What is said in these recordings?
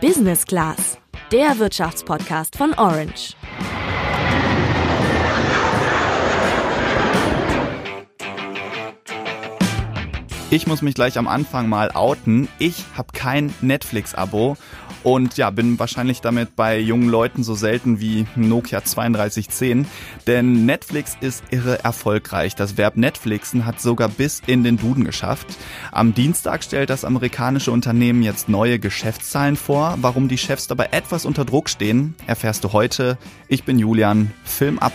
Business Class, der Wirtschaftspodcast von Orange. Ich muss mich gleich am Anfang mal outen. Ich habe kein Netflix-Abo und ja, bin wahrscheinlich damit bei jungen Leuten so selten wie Nokia 3210. Denn Netflix ist irre erfolgreich. Das Verb Netflixen hat sogar bis in den Duden geschafft. Am Dienstag stellt das amerikanische Unternehmen jetzt neue Geschäftszahlen vor. Warum die Chefs dabei etwas unter Druck stehen, erfährst du heute. Ich bin Julian. Film ab.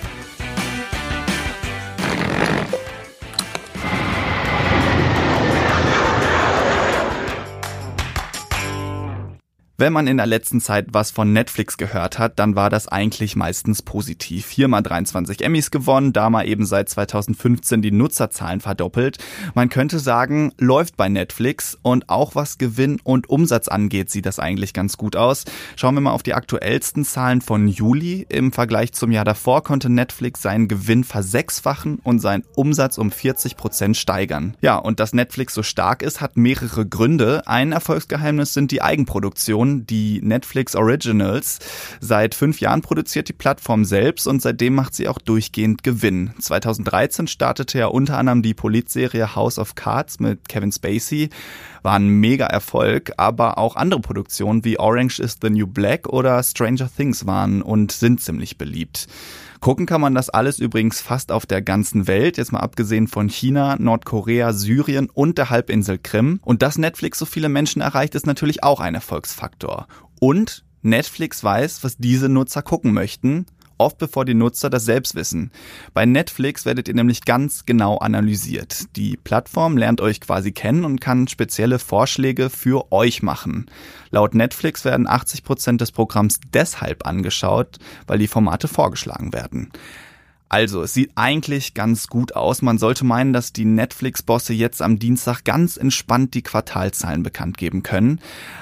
Wenn man in der letzten Zeit was von Netflix gehört hat, dann war das eigentlich meistens positiv. Hier mal 23 Emmys gewonnen, da mal eben seit 2015 die Nutzerzahlen verdoppelt. Man könnte sagen, läuft bei Netflix und auch was Gewinn und Umsatz angeht, sieht das eigentlich ganz gut aus. Schauen wir mal auf die aktuellsten Zahlen von Juli. Im Vergleich zum Jahr davor konnte Netflix seinen Gewinn versechsfachen und seinen Umsatz um 40 Prozent steigern. Ja, und dass Netflix so stark ist, hat mehrere Gründe. Ein Erfolgsgeheimnis sind die Eigenproduktionen Produktion, die Netflix Originals. Seit fünf Jahren produziert die Plattform selbst und seitdem macht sie auch durchgehend Gewinn. 2013 startete ja unter anderem die Politserie House of Cards mit Kevin Spacey. War ein mega Erfolg, aber auch andere Produktionen wie Orange is the New Black oder Stranger Things waren und sind ziemlich beliebt. Gucken kann man das alles übrigens fast auf der ganzen Welt, jetzt mal abgesehen von China, Nordkorea, Syrien und der Halbinsel Krim. Und dass Netflix so viele Menschen erreicht, ist natürlich auch ein Erfolgsfaktor. Und Netflix weiß, was diese Nutzer gucken möchten oft bevor die Nutzer das selbst wissen. Bei Netflix werdet ihr nämlich ganz genau analysiert. Die Plattform lernt euch quasi kennen und kann spezielle Vorschläge für euch machen. Laut Netflix werden 80 Prozent des Programms deshalb angeschaut, weil die Formate vorgeschlagen werden. Also, es sieht eigentlich ganz gut aus. Man sollte meinen, dass die Netflix-Bosse jetzt am Dienstag ganz entspannt die Quartalzahlen bekannt geben können.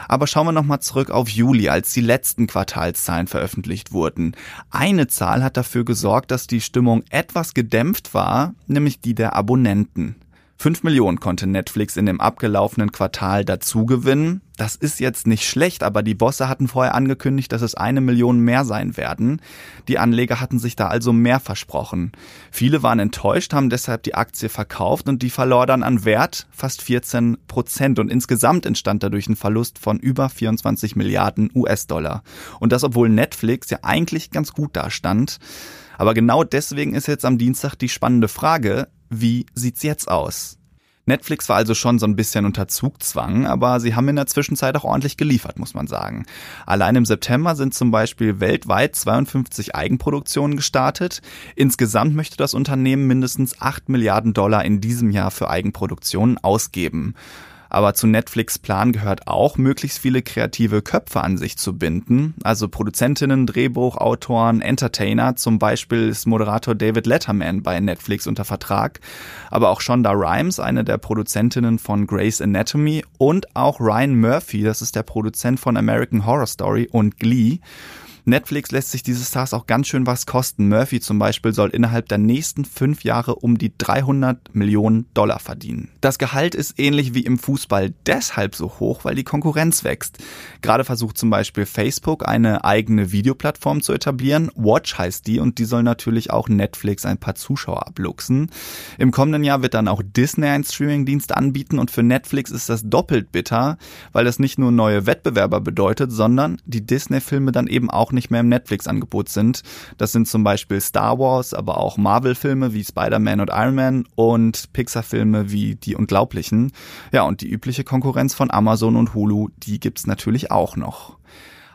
Aber schauen wir nochmal zurück auf Juli, als die letzten Quartalzahlen veröffentlicht wurden. Eine Zahl hat dafür gesorgt, dass die Stimmung etwas gedämpft war, nämlich die der Abonnenten. 5 Millionen konnte Netflix in dem abgelaufenen Quartal dazugewinnen. Das ist jetzt nicht schlecht, aber die Bosse hatten vorher angekündigt, dass es eine Million mehr sein werden. Die Anleger hatten sich da also mehr versprochen. Viele waren enttäuscht, haben deshalb die Aktie verkauft und die verlor dann an Wert fast 14 Prozent und insgesamt entstand dadurch ein Verlust von über 24 Milliarden US-Dollar. Und das, obwohl Netflix ja eigentlich ganz gut dastand. Aber genau deswegen ist jetzt am Dienstag die spannende Frage, wie sieht's jetzt aus? Netflix war also schon so ein bisschen unter Zugzwang, aber sie haben in der Zwischenzeit auch ordentlich geliefert, muss man sagen. Allein im September sind zum Beispiel weltweit 52 Eigenproduktionen gestartet. Insgesamt möchte das Unternehmen mindestens 8 Milliarden Dollar in diesem Jahr für Eigenproduktionen ausgeben. Aber zu Netflix Plan gehört auch, möglichst viele kreative Köpfe an sich zu binden. Also Produzentinnen, Drehbuchautoren, Entertainer. Zum Beispiel ist Moderator David Letterman bei Netflix unter Vertrag. Aber auch Shonda Rhimes, eine der Produzentinnen von Grey's Anatomy. Und auch Ryan Murphy, das ist der Produzent von American Horror Story und Glee. Netflix lässt sich diese Stars auch ganz schön was kosten. Murphy zum Beispiel soll innerhalb der nächsten fünf Jahre um die 300 Millionen Dollar verdienen. Das Gehalt ist ähnlich wie im Fußball deshalb so hoch, weil die Konkurrenz wächst. Gerade versucht zum Beispiel Facebook eine eigene Videoplattform zu etablieren. Watch heißt die und die soll natürlich auch Netflix ein paar Zuschauer abluchsen. Im kommenden Jahr wird dann auch Disney einen Streamingdienst anbieten und für Netflix ist das doppelt bitter, weil das nicht nur neue Wettbewerber bedeutet, sondern die Disney-Filme dann eben auch nicht mehr im Netflix-Angebot sind. Das sind zum Beispiel Star Wars, aber auch Marvel-Filme wie Spider-Man und Iron Man und Pixar-Filme wie Die Unglaublichen. Ja, und die übliche Konkurrenz von Amazon und Hulu, die gibt's natürlich auch noch.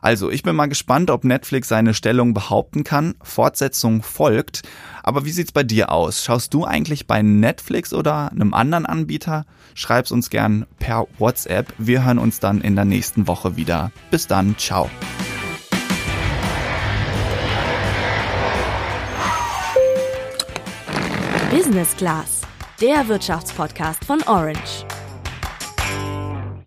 Also, ich bin mal gespannt, ob Netflix seine Stellung behaupten kann. Fortsetzung folgt. Aber wie sieht's bei dir aus? Schaust du eigentlich bei Netflix oder einem anderen Anbieter? Schreib's uns gern per WhatsApp. Wir hören uns dann in der nächsten Woche wieder. Bis dann, ciao. Business Class, der Wirtschaftspodcast von Orange.